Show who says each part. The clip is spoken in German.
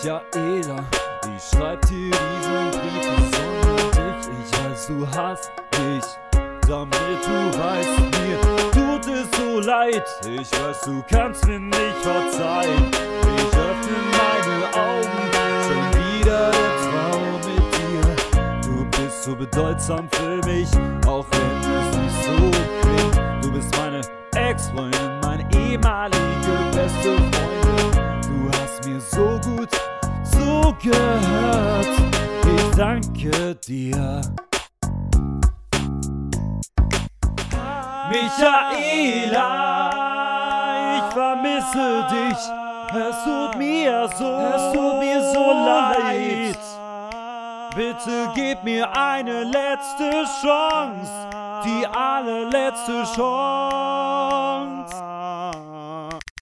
Speaker 1: Michaela, ich schreib dir diesen Brief besonders dich. Ich weiß, du hast mich, damit du weißt, mir tut es so leid. Ich weiß, du kannst mir nicht verzeihen. Ich öffne meine Augen, schon wieder der Traum mit dir. Du bist so bedeutsam für mich, auch wenn es nicht so klingt. Du bist meine Ex-Freundin, meine ehemalige beste Freundin. Zugehört. Ich danke dir. Michaela, ich vermisse dich. Es tut mir so, es tut mir so leid. Bitte gib mir eine letzte Chance, die allerletzte Chance.